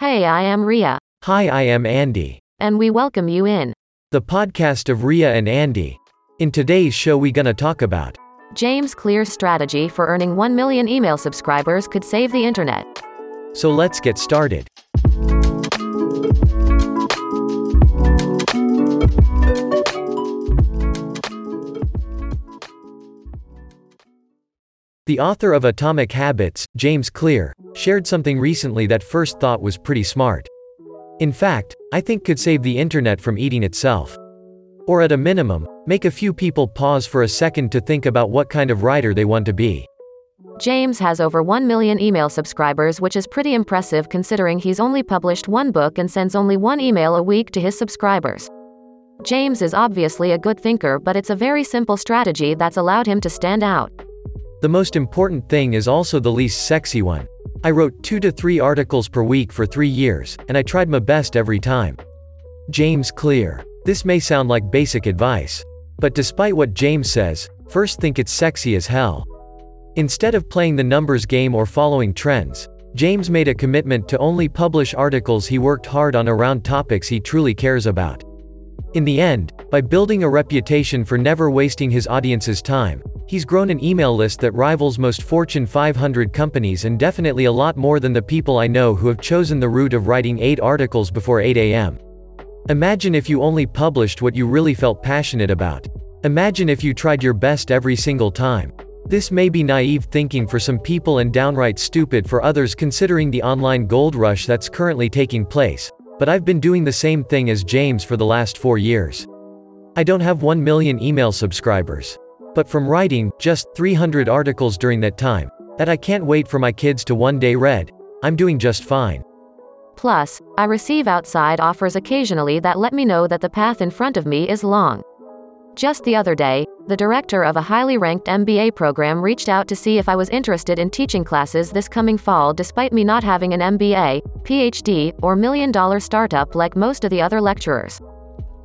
Hey, I am Ria, Hi, I am Andy, and we welcome you in. the podcast of Ria and Andy. In today's show, we gonna talk about James Clear's strategy for earning 1 million email subscribers could save the internet. So let's get started. The author of Atomic Habits, James Clear, shared something recently that first thought was pretty smart. In fact, I think could save the internet from eating itself. Or at a minimum, make a few people pause for a second to think about what kind of writer they want to be. James has over 1 million email subscribers, which is pretty impressive considering he's only published one book and sends only one email a week to his subscribers. James is obviously a good thinker, but it's a very simple strategy that's allowed him to stand out. The most important thing is also the least sexy one. I wrote two to three articles per week for three years, and I tried my best every time. James Clear. This may sound like basic advice. But despite what James says, first think it's sexy as hell. Instead of playing the numbers game or following trends, James made a commitment to only publish articles he worked hard on around topics he truly cares about. In the end, by building a reputation for never wasting his audience's time, he's grown an email list that rivals most Fortune 500 companies and definitely a lot more than the people I know who have chosen the route of writing 8 articles before 8 a.m. Imagine if you only published what you really felt passionate about. Imagine if you tried your best every single time. This may be naive thinking for some people and downright stupid for others considering the online gold rush that's currently taking place, but I've been doing the same thing as James for the last four years. I don't have 1 million email subscribers. But from writing just 300 articles during that time, that I can't wait for my kids to one day read, I'm doing just fine. Plus, I receive outside offers occasionally that let me know that the path in front of me is long. Just the other day, the director of a highly ranked MBA program reached out to see if I was interested in teaching classes this coming fall despite me not having an MBA, PhD, or million dollar startup like most of the other lecturers.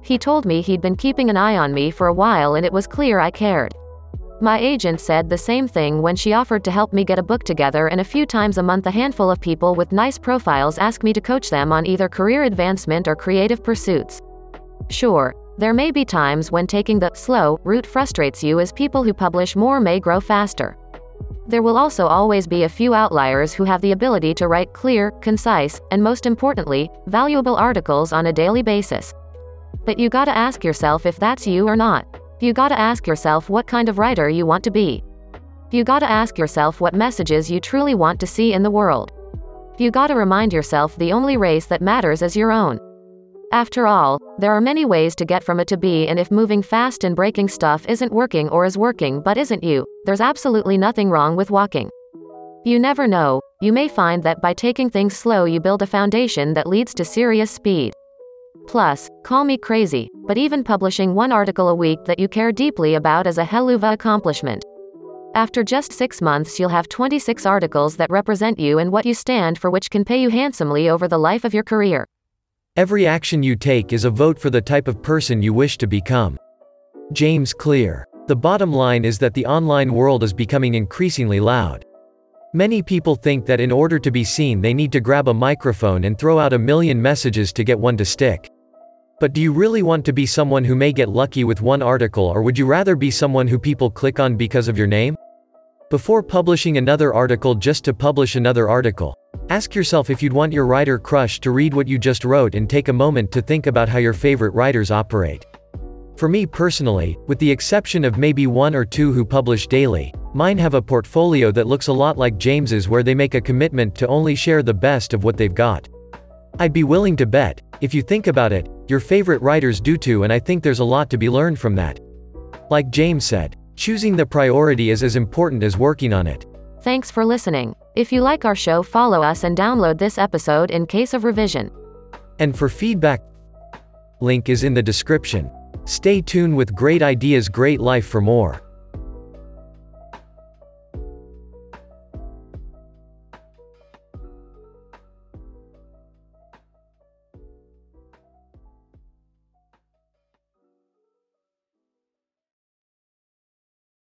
He told me he'd been keeping an eye on me for a while and it was clear I cared. My agent said the same thing when she offered to help me get a book together, and a few times a month, a handful of people with nice profiles ask me to coach them on either career advancement or creative pursuits. Sure, there may be times when taking the slow route frustrates you, as people who publish more may grow faster. There will also always be a few outliers who have the ability to write clear, concise, and most importantly, valuable articles on a daily basis. But you gotta ask yourself if that's you or not. You gotta ask yourself what kind of writer you want to be. You gotta ask yourself what messages you truly want to see in the world. You gotta remind yourself the only race that matters is your own. After all, there are many ways to get from A to B, and if moving fast and breaking stuff isn't working or is working but isn't you, there's absolutely nothing wrong with walking. You never know, you may find that by taking things slow, you build a foundation that leads to serious speed. Plus, call me crazy, but even publishing one article a week that you care deeply about is a helluva accomplishment. After just six months, you'll have 26 articles that represent you and what you stand for, which can pay you handsomely over the life of your career. Every action you take is a vote for the type of person you wish to become. James Clear. The bottom line is that the online world is becoming increasingly loud. Many people think that in order to be seen, they need to grab a microphone and throw out a million messages to get one to stick. But do you really want to be someone who may get lucky with one article, or would you rather be someone who people click on because of your name? Before publishing another article just to publish another article, ask yourself if you'd want your writer crush to read what you just wrote and take a moment to think about how your favorite writers operate. For me personally, with the exception of maybe one or two who publish daily, mine have a portfolio that looks a lot like James's where they make a commitment to only share the best of what they've got. I'd be willing to bet, if you think about it, your favorite writers do too, and I think there's a lot to be learned from that. Like James said, choosing the priority is as important as working on it. Thanks for listening. If you like our show, follow us and download this episode in case of revision. And for feedback, link is in the description. Stay tuned with great ideas, great life for more.